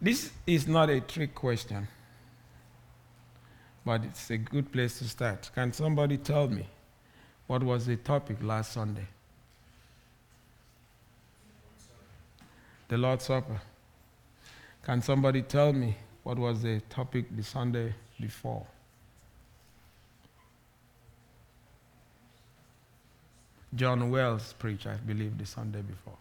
This is not a trick question, but it's a good place to start. Can somebody tell me what was the topic last Sunday? The Lord's Supper. Can somebody tell me what was the topic the Sunday before? John Wells preached, I believe, the Sunday before.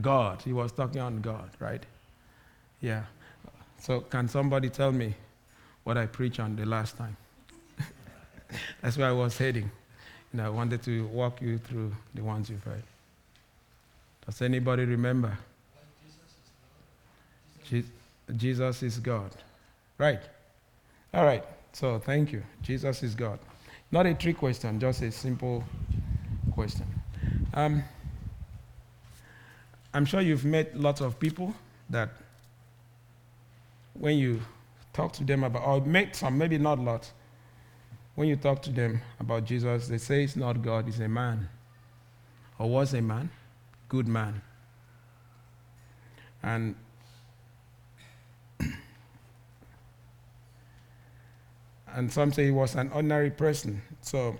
God. He was talking on God, right? Yeah. So, can somebody tell me what I preached on the last time? That's where I was heading. Know, I wanted to walk you through the ones you've heard. Does anybody remember? Jesus is God. Right. All right. So, thank you. Jesus is God. Not a trick question, just a simple question. Um, I'm sure you've met lots of people that when you talk to them about, or met some, maybe not lots, when you talk to them about Jesus, they say it's not God, it's a man. Or was a man, good man. And and some say he was an ordinary person. So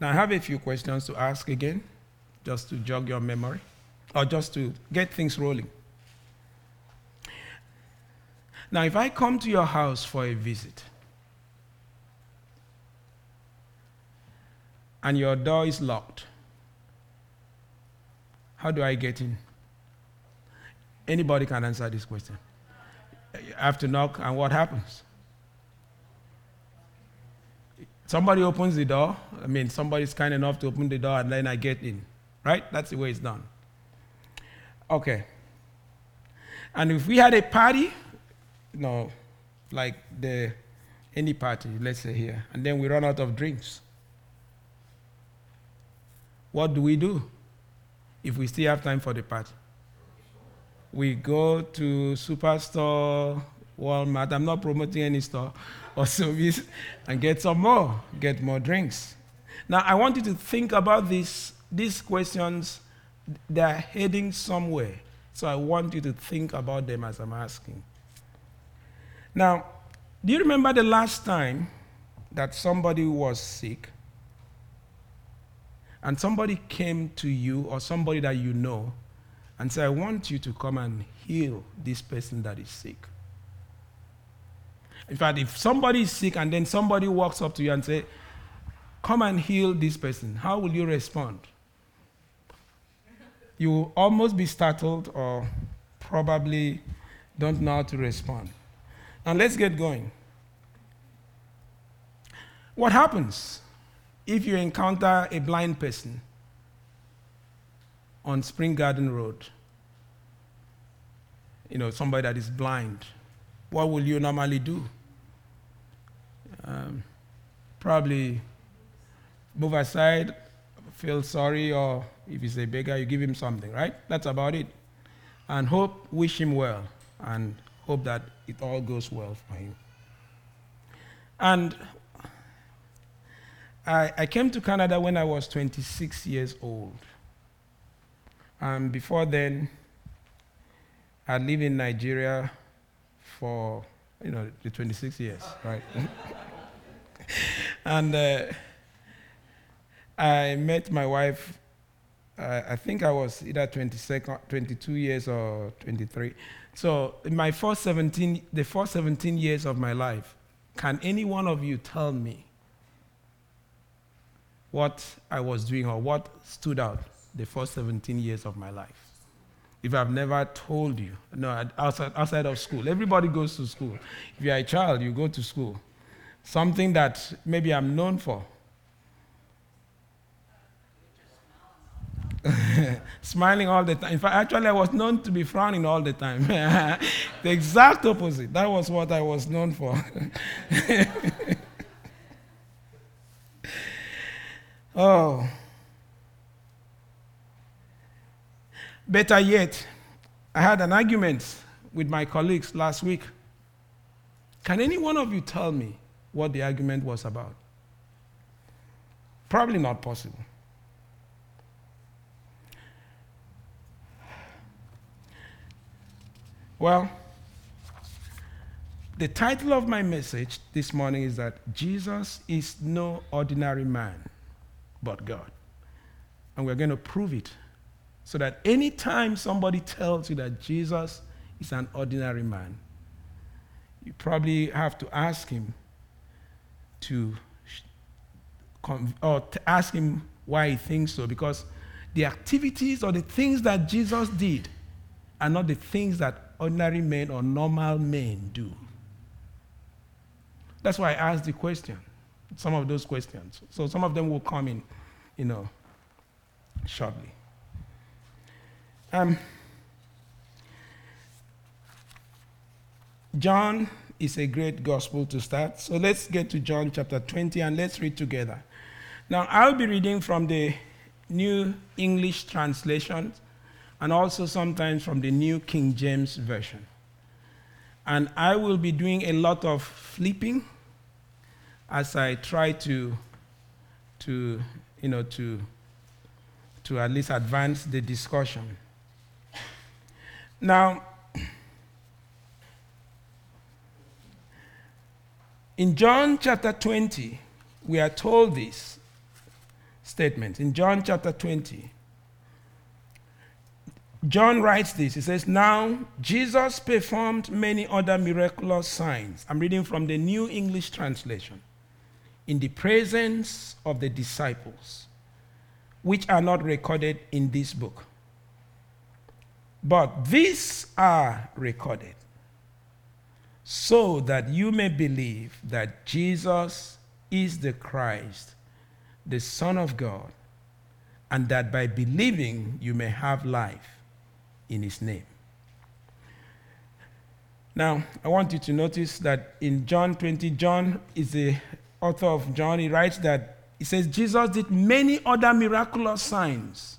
now I have a few questions to ask again, just to jog your memory or just to get things rolling. Now, if I come to your house for a visit and your door is locked, how do I get in? Anybody can answer this question. I have to knock, and what happens? Somebody opens the door. I mean, somebody's kind enough to open the door, and then I get in. Right? That's the way it's done. Okay. And if we had a party, know, like the any party, let's say here, and then we run out of drinks, what do we do if we still have time for the party? We go to Superstore, Walmart. I'm not promoting any store or service, and get some more, get more drinks. Now, I want you to think about this, these questions they're heading somewhere. So I want you to think about them as I'm asking. Now, do you remember the last time that somebody was sick and somebody came to you or somebody that you know and said, I want you to come and heal this person that is sick? In fact, if somebody is sick and then somebody walks up to you and say, Come and heal this person, how will you respond? You will almost be startled or probably don't know how to respond. And let's get going. What happens if you encounter a blind person on Spring Garden Road? You know, somebody that is blind. What will you normally do? Um, probably move aside, feel sorry, or if he's a beggar, you give him something, right? That's about it. And hope, wish him well, and hope that it all goes well for him. And I, I came to Canada when I was 26 years old. And before then, I lived in Nigeria for, you know, the 26 years, right? and uh, I met my wife I think I was either 22 years or 23. So in my first 17, the first 17 years of my life, can any one of you tell me what I was doing or what stood out the first 17 years of my life? If I've never told you, no, outside, outside of school, everybody goes to school. If you're a child, you go to school. Something that maybe I'm known for. smiling all the time. In fact, actually, I was known to be frowning all the time. the exact opposite. That was what I was known for. oh. Better yet, I had an argument with my colleagues last week. Can any one of you tell me what the argument was about? Probably not possible. Well, the title of my message this morning is that Jesus is no ordinary man, but God. And we're going to prove it. So that anytime somebody tells you that Jesus is an ordinary man, you probably have to ask him to, or to ask him why he thinks so, because the activities or the things that Jesus did are not the things that ordinary men or normal men do. That's why I asked the question, some of those questions. So some of them will come in, you know, shortly. Um, John is a great gospel to start. So let's get to John chapter 20 and let's read together. Now, I'll be reading from the New English translation and also sometimes from the New King James Version. And I will be doing a lot of flipping as I try to, to you know, to, to at least advance the discussion. Now, in John chapter 20, we are told this statement. In John chapter 20, John writes this. He says, Now Jesus performed many other miraculous signs. I'm reading from the New English translation. In the presence of the disciples, which are not recorded in this book. But these are recorded so that you may believe that Jesus is the Christ, the Son of God, and that by believing you may have life in his name. Now, I want you to notice that in John 20, John is the author of John. He writes that he says Jesus did many other miraculous signs,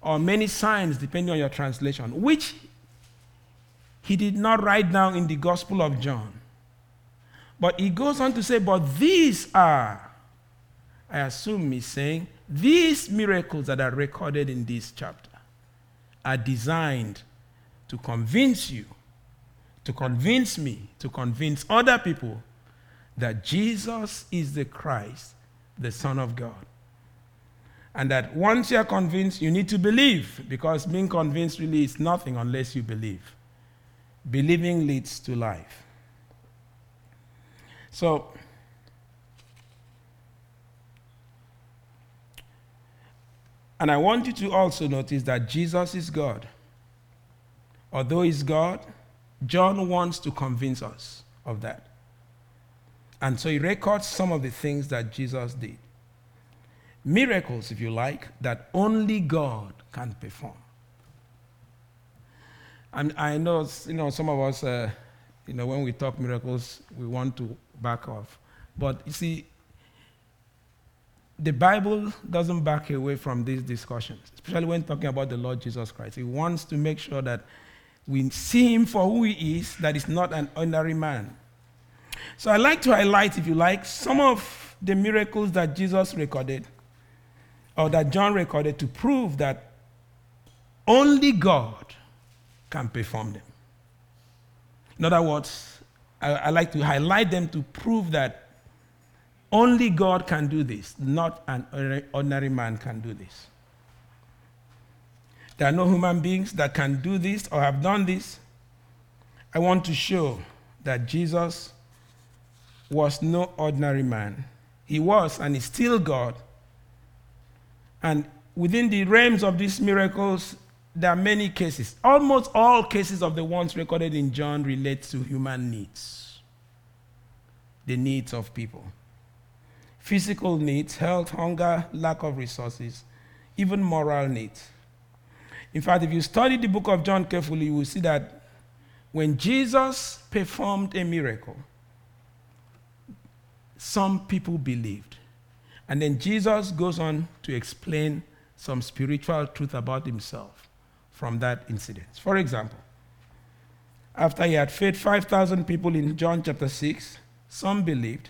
or many signs, depending on your translation, which he did not write down in the Gospel of John. But he goes on to say, But these are, I assume he's saying, these miracles that are recorded in this chapter are designed to convince you, to convince me, to convince other people that Jesus is the Christ, the Son of God. And that once you're convinced, you need to believe, because being convinced really is nothing unless you believe. Believing leads to life. So, and I want you to also notice that Jesus is God. Although he's God, John wants to convince us of that. And so he records some of the things that Jesus did. Miracles, if you like, that only God can perform. And I know, you know, some of us, uh, you know, when we talk miracles, we want to back off. But you see, the Bible doesn't back away from these discussions, especially when talking about the Lord Jesus Christ. He wants to make sure that we see him for who he is, that he's not an ordinary man. So I'd like to highlight, if you like, some of the miracles that Jesus recorded, or that John recorded, to prove that only God can perform them. In other words, I, I like to highlight them to prove that only God can do this, not an ordinary man can do this. There are no human beings that can do this or have done this. I want to show that Jesus was no ordinary man. He was and is still God. And within the realms of these miracles, there are many cases. Almost all cases of the ones recorded in John relate to human needs, the needs of people. Physical needs, health, hunger, lack of resources, even moral needs. In fact, if you study the book of John carefully, you will see that when Jesus performed a miracle, some people believed. And then Jesus goes on to explain some spiritual truth about himself from that incident. For example, after he had fed 5,000 people in John chapter 6, some believed,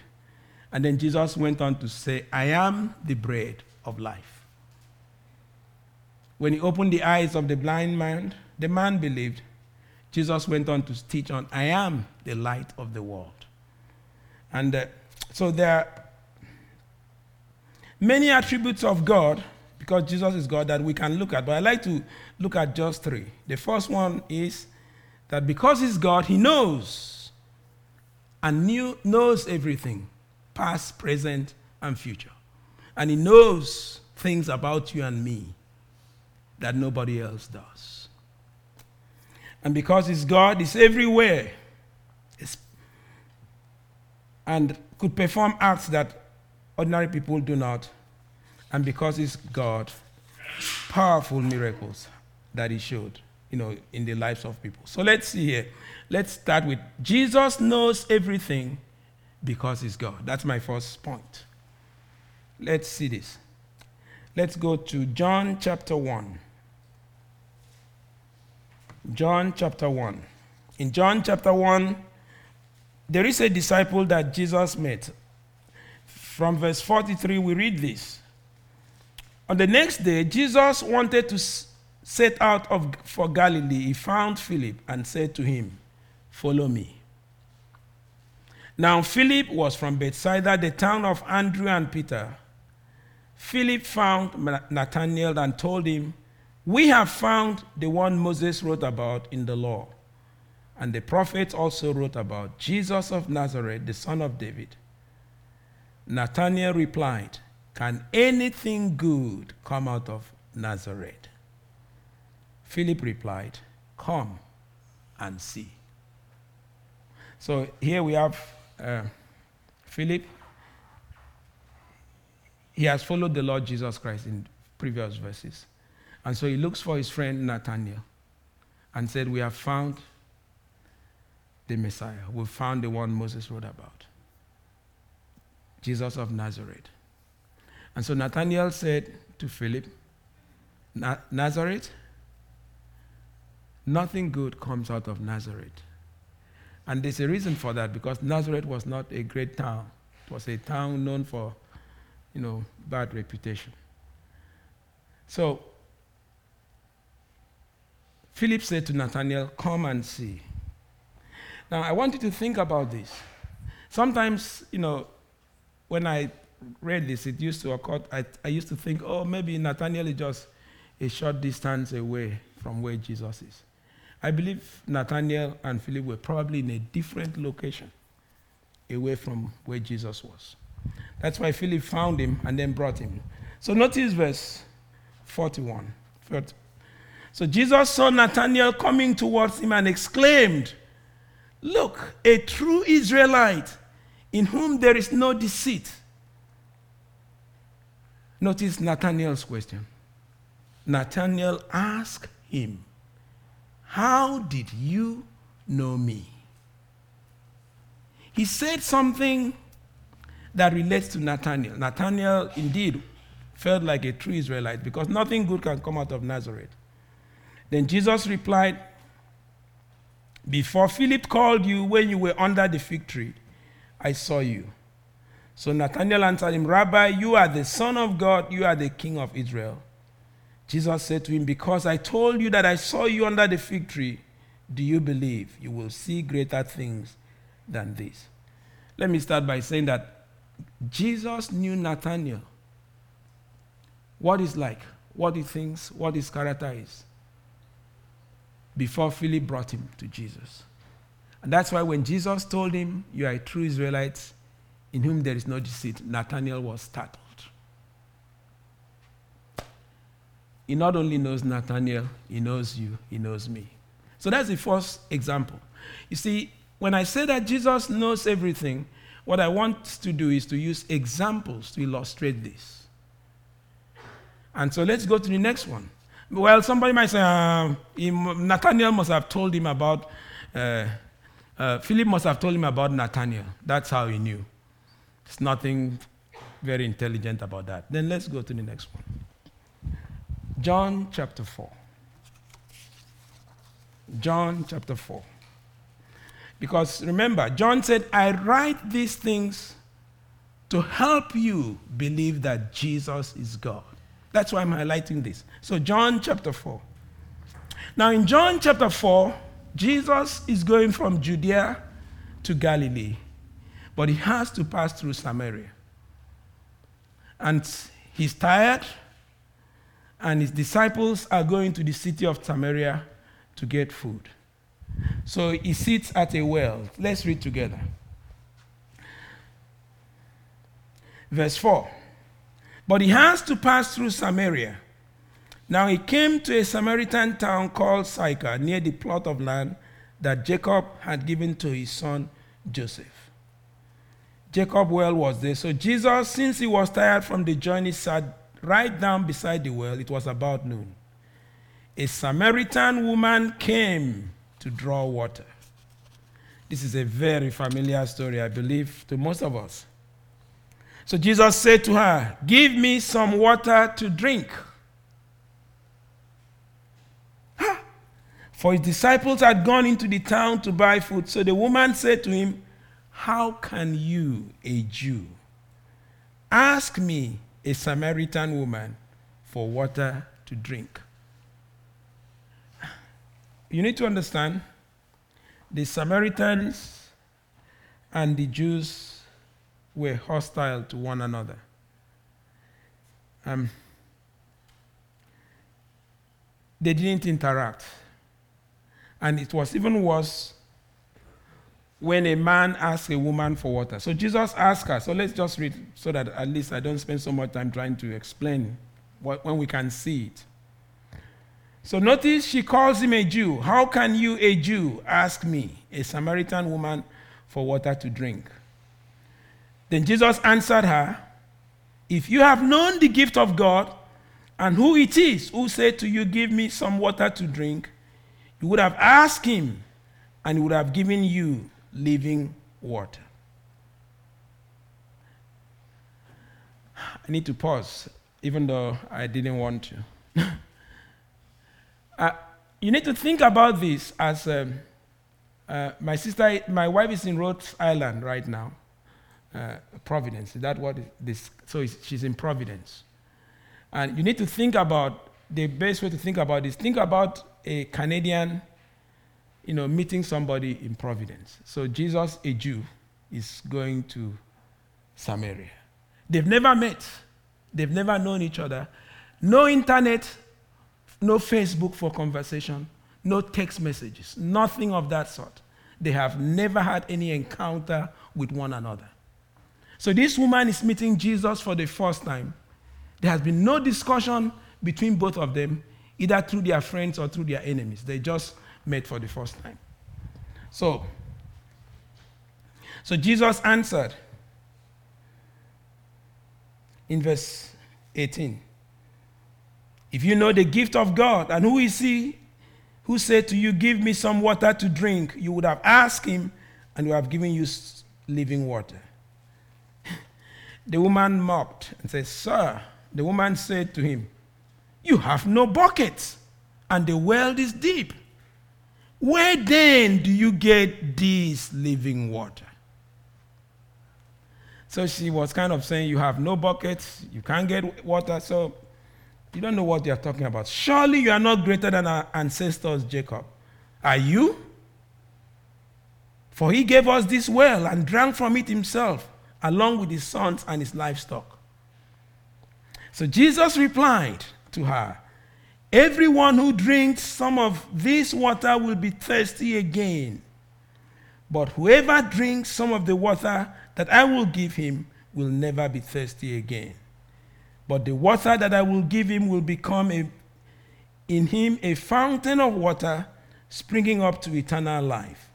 and then Jesus went on to say, I am the bread of life. When he opened the eyes of the blind man, the man believed. Jesus went on to teach on, I am the light of the world. And uh, so there are many attributes of God, because Jesus is God, that we can look at. But I like to look at just three. The first one is that because He's God, He knows and knew, knows everything past, present, and future. And He knows things about you and me that nobody else does. And because He's God, He's everywhere it's, and could perform acts that ordinary people do not. And because He's God, powerful miracles that He showed, you know, in the lives of people. So let's see here. Let's start with Jesus knows everything because He's God. That's my first point. Let's see this. Let's go to John chapter 1. John chapter 1. In John chapter 1, there is a disciple that Jesus met. From verse 43, we read this. On the next day, Jesus wanted to set out of, for Galilee. He found Philip and said to him, Follow me. Now, Philip was from Bethsaida, the town of Andrew and Peter. Philip found Nathanael and told him, We have found the one Moses wrote about in the law, and the prophets also wrote about, Jesus of Nazareth, the son of David. Nathanael replied, Can anything good come out of Nazareth? Philip replied, Come and see. So here we have uh, Philip. He has followed the Lord Jesus Christ in previous verses. And so he looks for his friend Nathanael and said, We have found the Messiah. We've found the one Moses wrote about Jesus of Nazareth. And so Nathanael said to Philip, Nazareth? Nothing good comes out of Nazareth. And there's a reason for that because Nazareth was not a great town. It was a town known for, you know, bad reputation. So Philip said to Nathanael, Come and see. Now I want you to think about this. Sometimes, you know, when I read this, it used to occur, I, I used to think, oh, maybe Nathanael is just a short distance away from where Jesus is. I believe Nathanael and Philip were probably in a different location away from where Jesus was. That's why Philip found him and then brought him. So notice verse 41. So Jesus saw Nathanael coming towards him and exclaimed, Look, a true Israelite in whom there is no deceit. Notice Nathanael's question. Nathanael asked him, how did you know me? He said something that relates to Nathanael. Nathanael indeed felt like a true Israelite because nothing good can come out of Nazareth. Then Jesus replied, Before Philip called you when you were under the fig tree, I saw you. So Nathanael answered him, Rabbi, you are the Son of God, you are the King of Israel. Jesus said to him, Because I told you that I saw you under the fig tree, do you believe you will see greater things than this? Let me start by saying that Jesus knew Nathanael. What he's like, what he thinks, what his character is, before Philip brought him to Jesus. And that's why when Jesus told him, You are a true Israelite in whom there is no deceit, Nathanael was startled. He not only knows Nathanael, he knows you, he knows me. So that's the first example. You see, when I say that Jesus knows everything, what I want to do is to use examples to illustrate this. And so let's go to the next one. Well, somebody might say, uh, Nathanael must have told him about, uh, uh, Philip must have told him about Nathanael. That's how he knew. There's nothing very intelligent about that. Then let's go to the next one. John chapter 4. John chapter 4. Because remember, John said, I write these things to help you believe that Jesus is God. That's why I'm highlighting this. So, John chapter 4. Now, in John chapter 4, Jesus is going from Judea to Galilee, but he has to pass through Samaria. And he's tired, and his disciples are going to the city of Samaria to get food. So he sits at a well. Let's read together. Verse 4 But he has to pass through Samaria. Now he came to a Samaritan town called Sychar, near the plot of land that Jacob had given to his son Joseph. Jacob well was there. So Jesus, since he was tired from the journey, sat right down beside the well. It was about noon. A Samaritan woman came to draw water. This is a very familiar story, I believe, to most of us. So Jesus said to her, Give me some water to drink. For his disciples had gone into the town to buy food. So the woman said to him, How can you, a Jew, ask me, a Samaritan woman, for water to drink? You need to understand the Samaritans and the Jews were hostile to one another. Um, they didn't interact. And it was even worse when a man asks a woman for water. So Jesus asked her. So let's just read so that at least I don't spend so much time trying to explain what, when we can see it. So notice she calls him a Jew. How can you, a Jew, ask me, a Samaritan woman, for water to drink? Then Jesus answered her, If you have known the gift of God and who it is who said to you, Give me some water to drink, you would have asked him and he would have given you living water. I need to pause, even though I didn't want to. uh, you need to think about this as um, uh, my sister, my wife is in Rhode Island right now uh, Providence. Is that what this? So she's in Providence, and you need to think about the best way to think about this. Think about a Canadian, you know, meeting somebody in Providence. So Jesus, a Jew, is going to Samaria. They've never met. They've never known each other. No internet, no Facebook for conversation, no text messages, nothing of that sort. They have never had any encounter with one another. So this woman is meeting Jesus for the first time. There has been no discussion between both of them, either through their friends or through their enemies. They just met for the first time. So, so Jesus answered in verse 18 If you know the gift of God and who is he who said to you, Give me some water to drink, you would have asked him and would have given you living water. The woman mocked and said, Sir, the woman said to him, You have no bucket, and the well is deep. Where then do you get this living water? So she was kind of saying, You have no buckets, you can't get water, so you don't know what they are talking about. Surely you are not greater than our ancestors, Jacob. Are you? For he gave us this well and drank from it himself along with his sons and his livestock. So Jesus replied to her, Everyone who drinks some of this water will be thirsty again. But whoever drinks some of the water that I will give him will never be thirsty again. But the water that I will give him will become a, in him a fountain of water springing up to eternal life.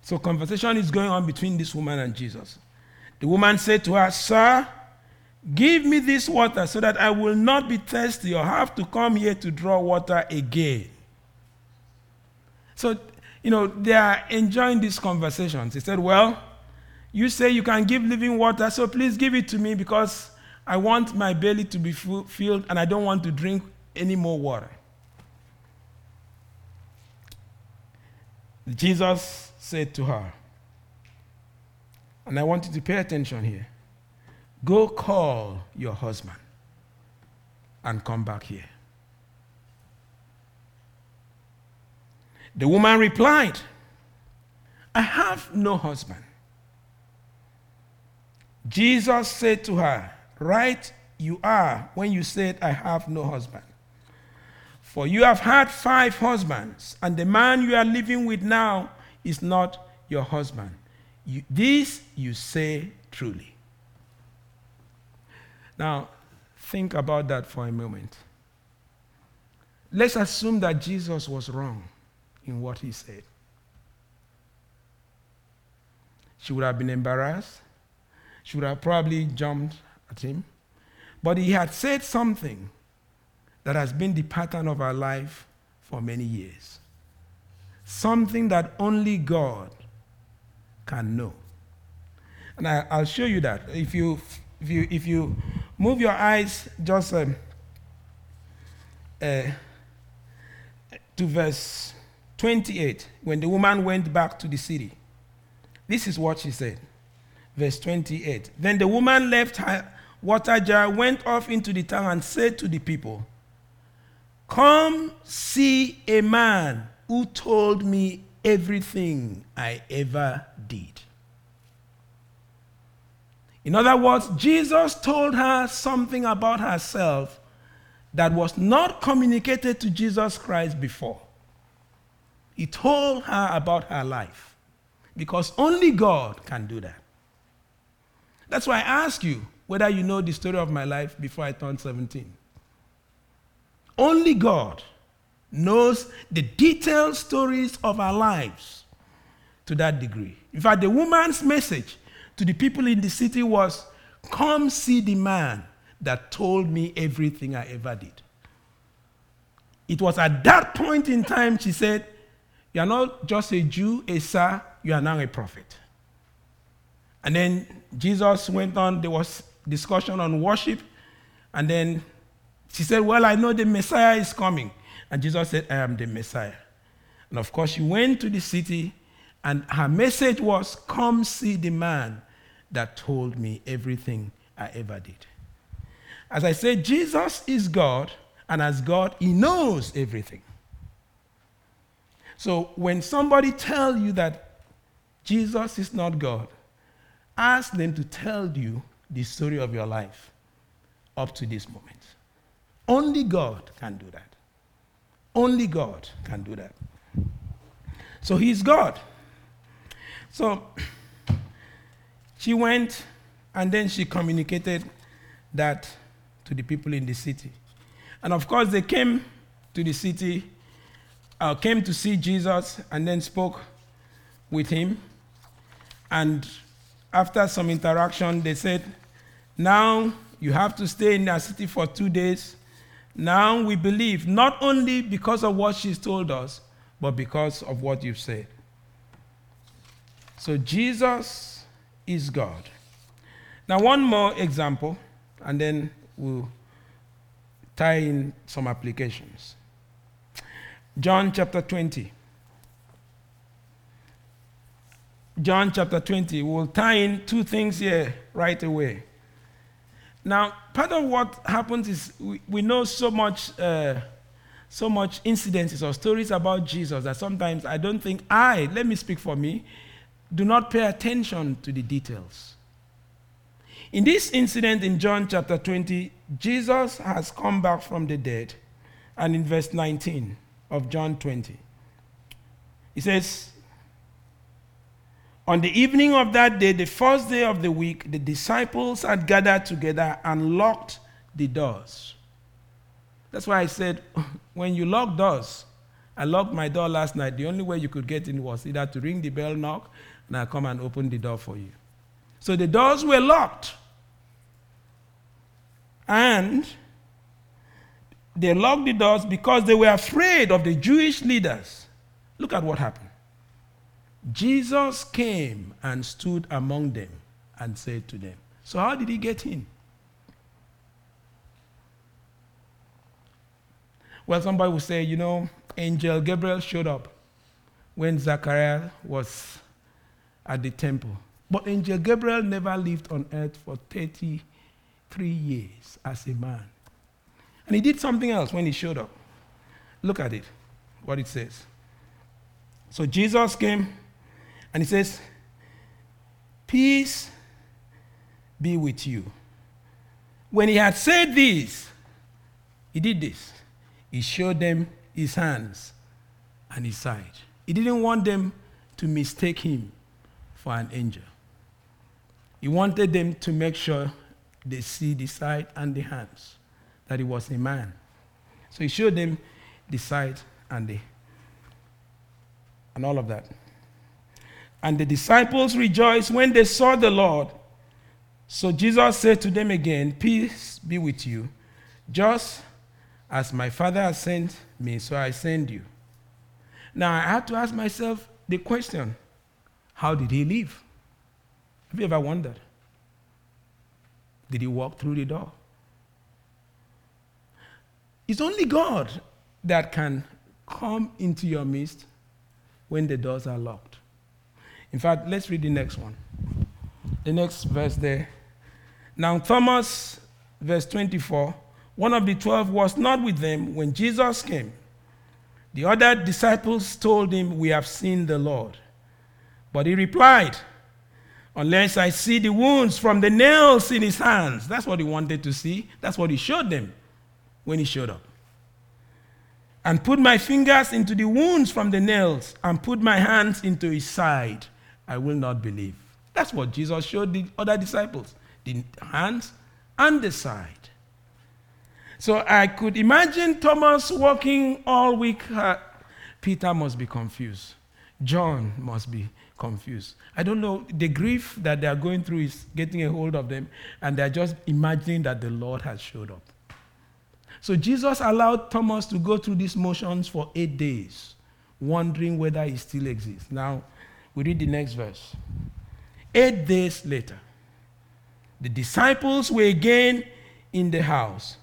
So, conversation is going on between this woman and Jesus. The woman said to her, Sir, give me this water so that I will not be thirsty or have to come here to draw water again. So, you know, they are enjoying these conversations. He said, Well, you say you can give living water, so please give it to me because I want my belly to be filled and I don't want to drink any more water. Jesus said to her, and I want you to pay attention here. Go call your husband and come back here. The woman replied, I have no husband. Jesus said to her, Right you are when you said, I have no husband. For you have had five husbands, and the man you are living with now is not your husband. You, this you say truly. Now, think about that for a moment. Let's assume that Jesus was wrong in what he said. She would have been embarrassed. She would have probably jumped at him. But he had said something that has been the pattern of our life for many years. Something that only God can know. And I, will show you that. If you, if, you, if you move your eyes just um, uh, to verse 28, when the woman went back to the city, this is what she said. Verse 28. Then the woman left her water jar, went off into the town, and said to the people, Come see a man who told me everything I ever did. In other words, Jesus told her something about herself that was not communicated to Jesus Christ before. He told her about her life because only God can do that. That's why I ask you whether you know the story of my life before I turned 17. Only God knows the detailed stories of our lives to that degree. In fact, the woman's message to the people in the city was Come see the man that told me everything I ever did. It was at that point in time she said, You are not just a Jew, a sir, you are now a prophet. And then Jesus went on, there was discussion on worship, and then she said, Well, I know the Messiah is coming. And Jesus said, I am the Messiah. And of course, she went to the city, and her message was, Come see the man that told me everything I ever did. As I said, Jesus is God, and as God, He knows everything. So when somebody tells you that Jesus is not God, ask them to tell you the story of your life up to this moment. Only God can do that. Only God can do that. So He's God. So she went and then she communicated that to the people in the city. And of course, they came to the city, uh, came to see Jesus, and then spoke with him. And after some interaction, they said, Now you have to stay in the city for two days. Now we believe, not only because of what she's told us, but because of what you've said. So Jesus is God. Now, one more example, and then we'll tie in some applications. John chapter 20. John chapter 20. We'll tie in two things here right away. Now, part of what happens is we, we know so much, uh, so much incidences or stories about Jesus that sometimes I don't think I, let me speak for me, do not pay attention to the details. In this incident in John chapter 20, Jesus has come back from the dead. And in verse 19 of John 20, he says, on the evening of that day, the first day of the week, the disciples had gathered together and locked the doors. That's why I said, when you lock doors, I locked my door last night. The only way you could get in was either to ring the bell, knock, and I come and open the door for you. So the doors were locked. And they locked the doors because they were afraid of the Jewish leaders. Look at what happened. Jesus came and stood among them and said to them, So, how did he get in? Well, somebody will say, you know, Angel Gabriel showed up when Zachariah was at the temple. But Angel Gabriel never lived on earth for 33 years as a man. And he did something else when he showed up. Look at it, what it says. So Jesus came and he says, Peace be with you. When he had said this, he did this. He showed them his hands and his side. He didn't want them to mistake him for an angel. He wanted them to make sure they see the side and the hands, that he was a man. So he showed them the side and the and all of that. And the disciples rejoiced when they saw the Lord. So Jesus said to them again, Peace be with you. Just as my Father has sent me, so I send you. Now I had to ask myself the question how did he live? Have you ever wondered? Did he walk through the door? It's only God that can come into your midst when the doors are locked. In fact, let's read the next one. The next verse there. Now, Thomas, verse 24, one of the twelve was not with them when Jesus came. The other disciples told him, We have seen the Lord. But he replied, Unless I see the wounds from the nails in his hands. That's what he wanted to see. That's what he showed them when he showed up and put my fingers into the wounds from the nails and put my hands into his side, I will not believe. That's what Jesus showed the other disciples the hands and the side. So I could imagine Thomas walking all week. Peter must be confused. John must be confused. I don't know. The grief that they are going through is getting a hold of them, and they're just imagining that the Lord has showed up. So Jesus allowed Thomas to go through these motions for eight days, wondering whether he still exists. Now, we read the next verse. Eight days later, the disciples were again in the house,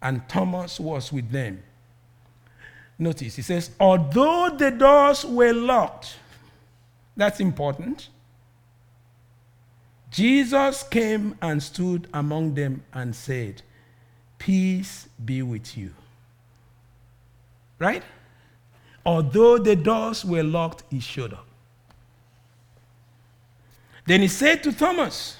and Thomas was with them. Notice, he says, although the doors were locked, that's important. Jesus came and stood among them and said, Peace be with you. Right? Although the doors were locked, he showed up. Then he said to Thomas,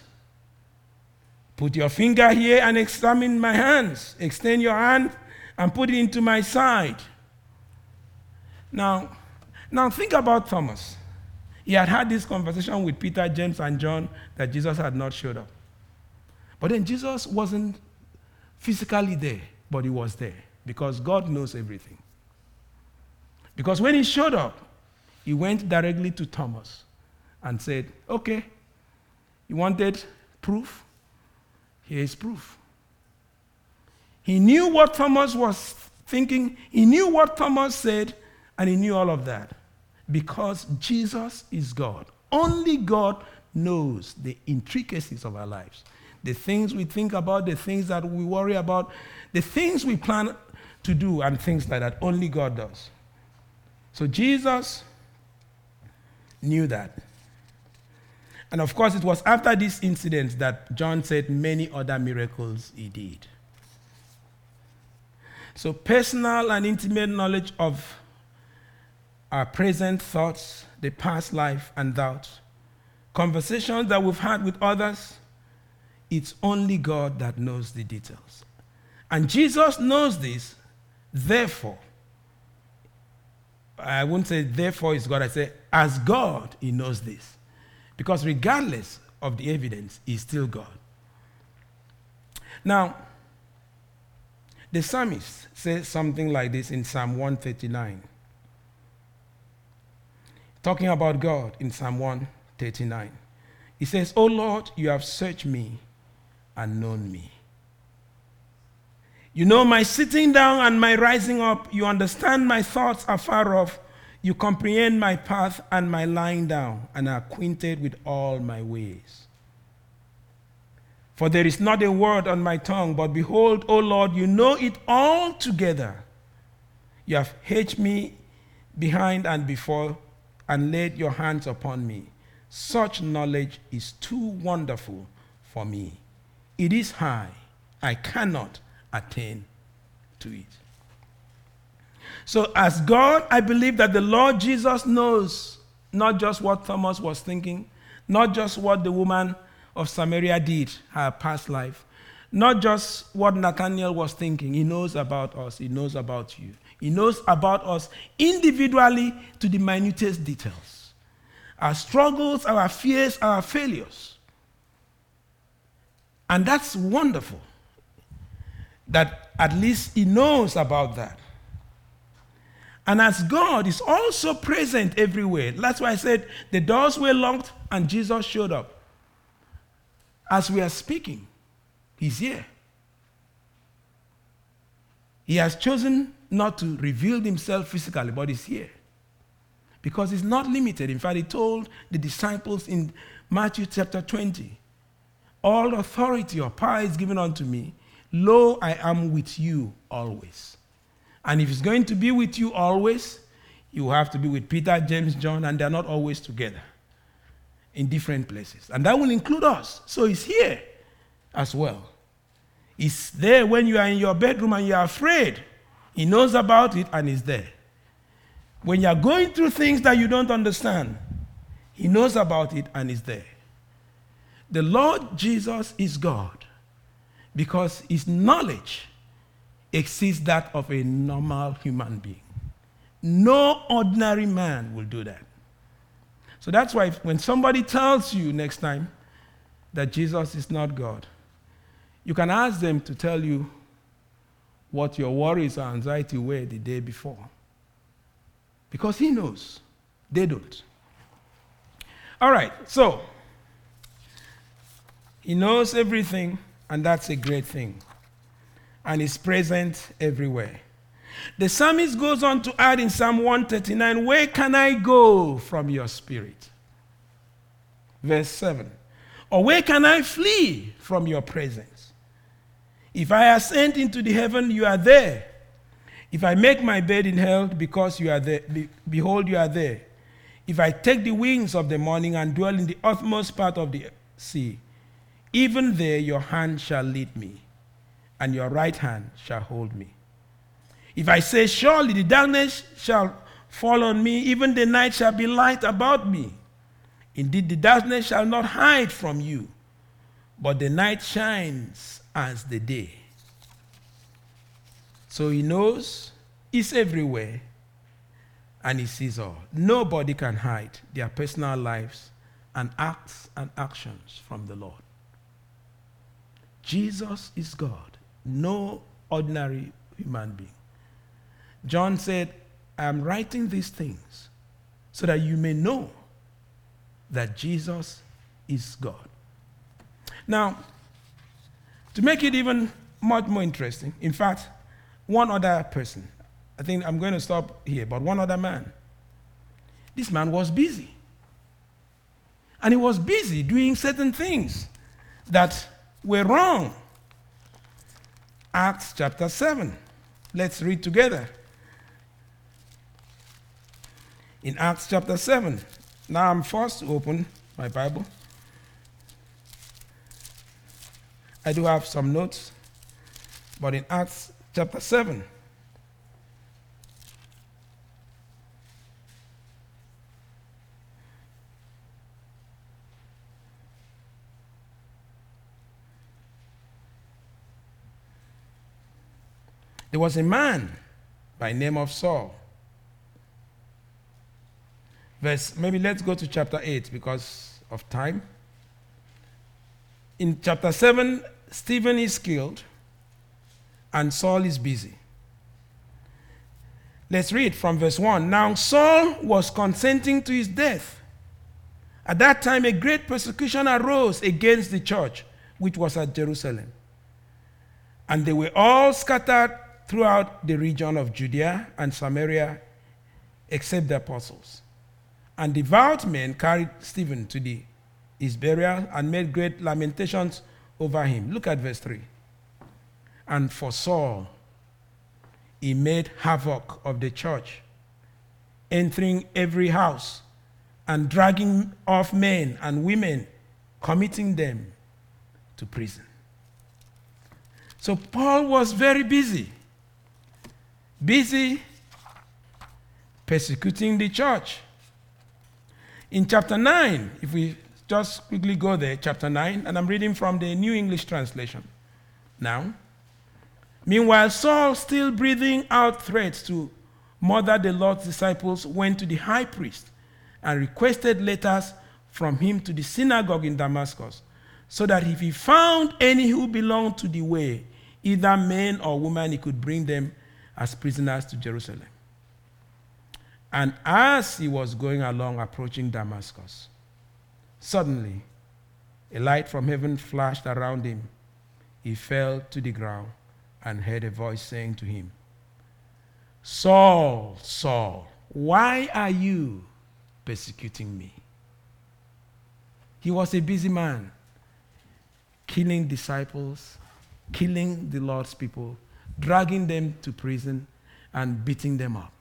Put your finger here and examine my hands. Extend your hand and put it into my side. Now, now think about Thomas. He had had this conversation with Peter, James, and John that Jesus had not showed up. But then Jesus wasn't physically there, but he was there because God knows everything. Because when he showed up, he went directly to Thomas and said, Okay, you wanted proof? Here is proof. He knew what Thomas was thinking, he knew what Thomas said, and he knew all of that because Jesus is God. Only God knows the intricacies of our lives the things we think about, the things that we worry about, the things we plan to do, and things like that. Only God does. So Jesus knew that. And of course, it was after this incident that John said many other miracles he did. So, personal and intimate knowledge of our present thoughts, the past life, and doubts, conversations that we've had with others, it's only God that knows the details. And Jesus knows this, therefore, I won't say therefore is God, I say as God, He knows this. Because regardless of the evidence, He's still God. Now, the psalmist says something like this in Psalm 139. Talking about God in Psalm 139. He says, Oh Lord, you have searched me and known me. You know my sitting down and my rising up. You understand my thoughts afar off. You comprehend my path and my lying down, and are acquainted with all my ways. For there is not a word on my tongue, but behold, O Lord, you know it all together. You have hedged me behind and before, and laid your hands upon me. Such knowledge is too wonderful for me. It is high. I cannot attain to it. So, as God, I believe that the Lord Jesus knows not just what Thomas was thinking, not just what the woman of Samaria did, her past life, not just what Nathanael was thinking. He knows about us, he knows about you. He knows about us individually to the minutest details. Our struggles, our fears, our failures. And that's wonderful that at least he knows about that. And as God is also present everywhere, that's why I said the doors were locked and Jesus showed up. As we are speaking, He's here. He has chosen not to reveal Himself physically, but He's here. Because He's not limited. In fact, He told the disciples in Matthew chapter 20 All authority or power is given unto me. Lo, I am with you always. And if he's going to be with you always, you have to be with Peter, James, John, and they're not always together in different places. And that will include us. So he's here as well. He's there when you are in your bedroom and you are afraid. He knows about it and is there. When you are going through things that you don't understand, he knows about it and is there. The Lord Jesus is God because his knowledge exceeds that of a normal human being. No ordinary man will do that. So that's why when somebody tells you next time that Jesus is not God, you can ask them to tell you what your worries or anxiety were the day before. Because he knows. They don't. All right, so he knows everything, and that's a great thing and is present everywhere. The psalmist goes on to add in Psalm 139 Where can I go from your spirit? Verse 7. Or where can I flee from your presence? If I ascend into the heaven, you are there. If I make my bed in hell, because you are there, behold, you are there. If I take the wings of the morning and dwell in the utmost part of the sea, even there your hand shall lead me and your right hand shall hold me. If I say, Surely the darkness shall fall on me, even the night shall be light about me. Indeed, the darkness shall not hide from you, but the night shines as the day. So he knows he's everywhere and he sees all. Nobody can hide their personal lives and acts and actions from the Lord. Jesus is God no ordinary human being. John said, I am writing these things so that you may know that Jesus is God. Now, to make it even much more interesting, in fact, one other person, I think I'm going to stop here, but one other man. This man was busy. And he was busy doing certain things that were wrong. Acts chapter 7. Let's read together. In Acts chapter 7. Now I'm forced to open my Bible. I do have some notes, but in Acts chapter 7, There was a man by name of Saul. Verse, maybe let's go to chapter 8 because of time. In chapter 7, Stephen is killed and Saul is busy. Let's read from verse 1. Now Saul was consenting to his death. At that time, a great persecution arose against the church, which was at Jerusalem. And they were all scattered throughout the region of Judea and Samaria, except the apostles. And devout men carried Stephen to the, his burial and made great lamentations over him. Look at verse 3. And for Saul, he made havoc of the church, entering every house and dragging off men and women, committing them to prison. So Paul was very busy busy persecuting the church. In chapter 9, if we just quickly go there, chapter 9, and I'm reading from the New English Translation. Now, meanwhile, Saul, still breathing out threats to murder the Lord's disciples, went to the high priest and requested letters from him to the synagogue in Damascus, so that if he found any who belonged to the way, either men or women, he could bring them as prisoners to Jerusalem. And as he was going along, approaching Damascus, suddenly a light from heaven flashed around him. He fell to the ground and heard a voice saying to him, Saul, Saul, why are you persecuting me? He was a busy man, killing disciples, killing the Lord's people, dragging them to prison, and beating them up.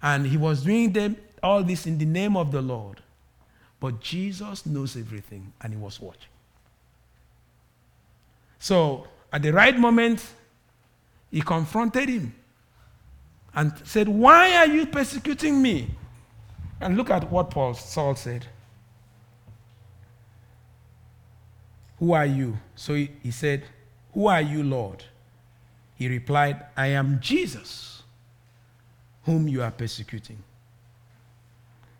And he was doing them all this in the name of the Lord. But Jesus knows everything and he was watching. So at the right moment, he confronted him and said, Why are you persecuting me? And look at what Paul Saul said. Who are you? So he, said, Who are you, Lord? He replied, I am Jesus whom you are persecuting.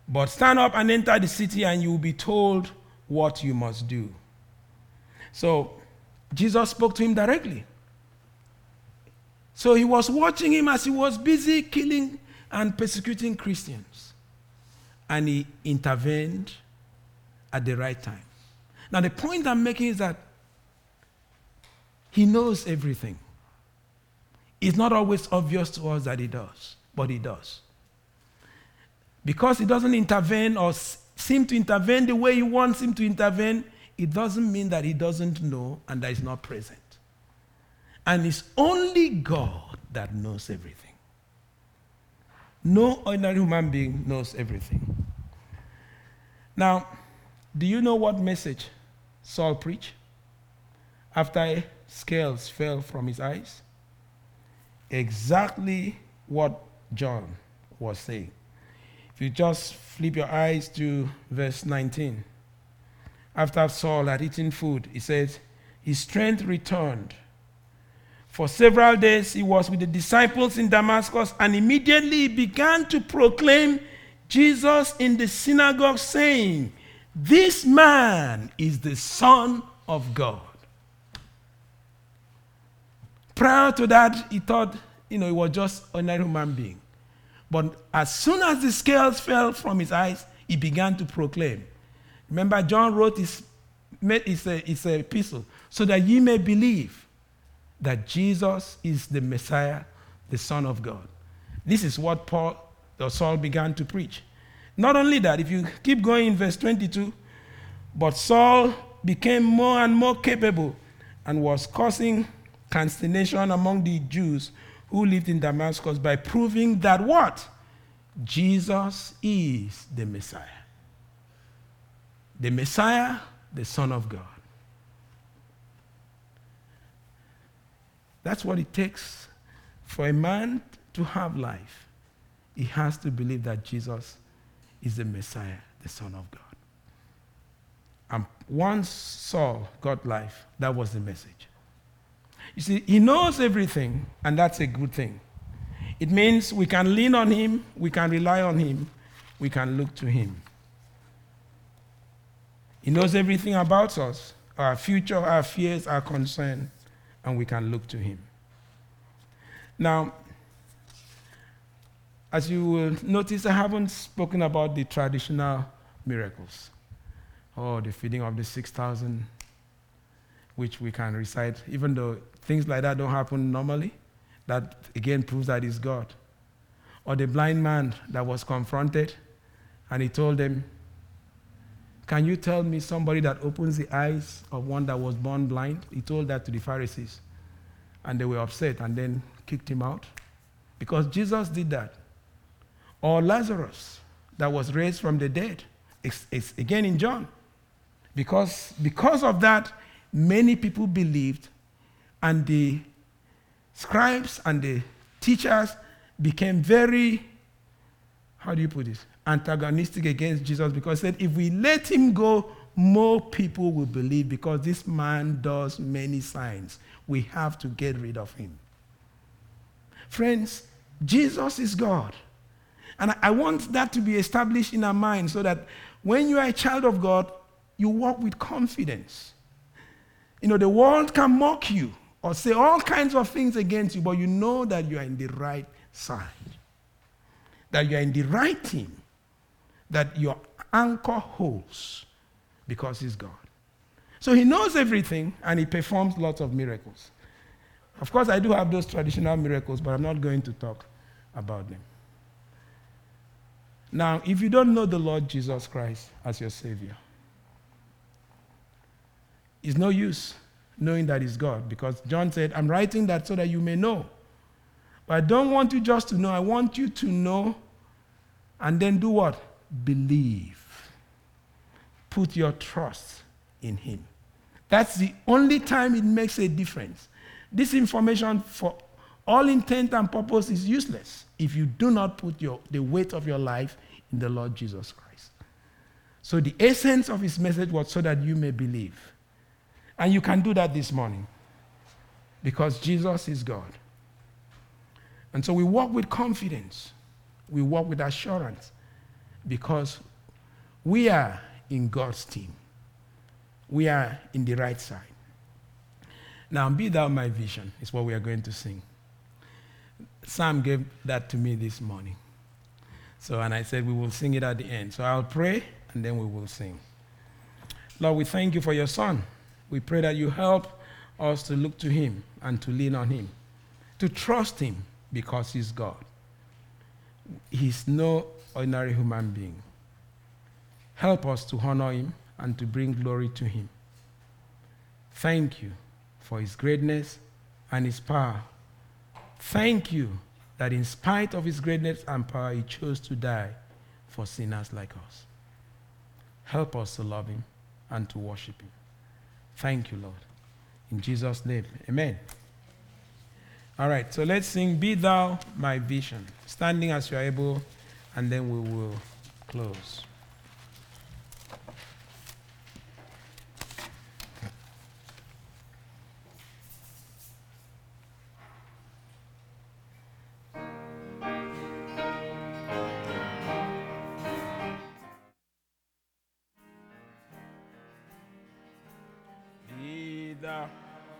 But stand up and enter the city, and you will be told what you must do. So Jesus spoke to him directly. So he was watching him as he was busy killing and persecuting Christians. And he intervened at the right time. Now, the point I'm making is that he knows everything. It's not always obvious to us that he does but he does. Because he doesn't intervene or seem to intervene the way he wants him to intervene, it doesn't mean that he doesn't know and that he's not present. And it's only God that knows everything. No ordinary human being knows everything. Now, do you know what message Saul preached after scales fell from his eyes? Exactly what John was saying. If you just flip your eyes to verse 19. After Saul had eaten food, he says, his strength returned. For several days he was with the disciples in Damascus, and immediately he began to proclaim Jesus in the synagogue, saying, This man is the Son of God. Prior to that, he thought, you know, he was just an human being. But as soon as the scales fell from his eyes, he began to proclaim. Remember, John wrote his, his, uh, his epistle so that ye may believe that Jesus is the Messiah, the Son of God. This is what Paul or Saul began to preach. Not only that, if you keep going in verse 22, but Saul became more and more capable and was causing consternation among the Jews who lived in Damascus by proving that what? Jesus is the Messiah. The Messiah, the Son of God. That's what it takes for a man to have life. He has to believe that Jesus is the Messiah, the Son of God. And once Saul got life, that was the message. You see, He knows everything, and that's a good thing. It means we can lean on Him, we can rely on Him, we can look to Him. He knows everything about us, our future, our fears, our concern, and we can look to Him. Now, as you will notice, I haven't spoken about the traditional miracles oh, the feeding of the 6,000, which we can recite, even though Things like that don't happen normally. That again proves that it's God. Or the blind man that was confronted and he told them, Can you tell me somebody that opens the eyes of one that was born blind? He told that to the Pharisees. And they were upset and then kicked him out. Because Jesus did that. Or Lazarus that was raised from the dead. It's, it's again in John. Because, because of that, many people believed and the scribes and the teachers became very how do you put this? Antagonistic against Jesus because said if we let him go, more people will believe because this man does many signs. We have to get rid of him. Friends, Jesus is God. And I want that to be established in our mind so that when you are a child of God, you walk with confidence. You know, the world can mock you or say all kinds of things against you, but you know that you are in the right side, that you are in the right team, that your anchor holds because He's God. So He knows everything and He performs lots of miracles. Of course, I do have those traditional miracles, but I'm not going to talk about them. Now, if you don't know the Lord Jesus Christ as your Savior, it's no use knowing that it's God because John said, I'm writing that so that you may know. But I don't want you just to know, I want you to know and then do what? Believe. Put your trust in Him. That's the only time it makes a difference. This information, for all intent and purpose, is useless if you do not put your, the weight of your life in the Lord Jesus Christ. So, the essence of his message was so that you may believe. And you can do that this morning because Jesus is God. And so we walk with confidence, we walk with assurance because we are in God's team. We are in the right side. Now, be thou my vision is what we are going to sing. Sam gave that to me this morning. So, and I said we will sing it at the end. So I'll pray and then we will sing. Lord, we thank you for your son. We pray that you help us to look to him and to lean on him, to trust him because he's God. He's no ordinary human being. Help us to honor him and to bring glory to him. Thank you for his greatness and his power. Thank you that in spite of his greatness and power, he chose to die for sinners like us. Help us to love him and to worship him. Thank you, Lord. In Jesus' name, amen. All right, so let's sing Be Thou My Vision, standing as you are able, and then we will close.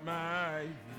my view.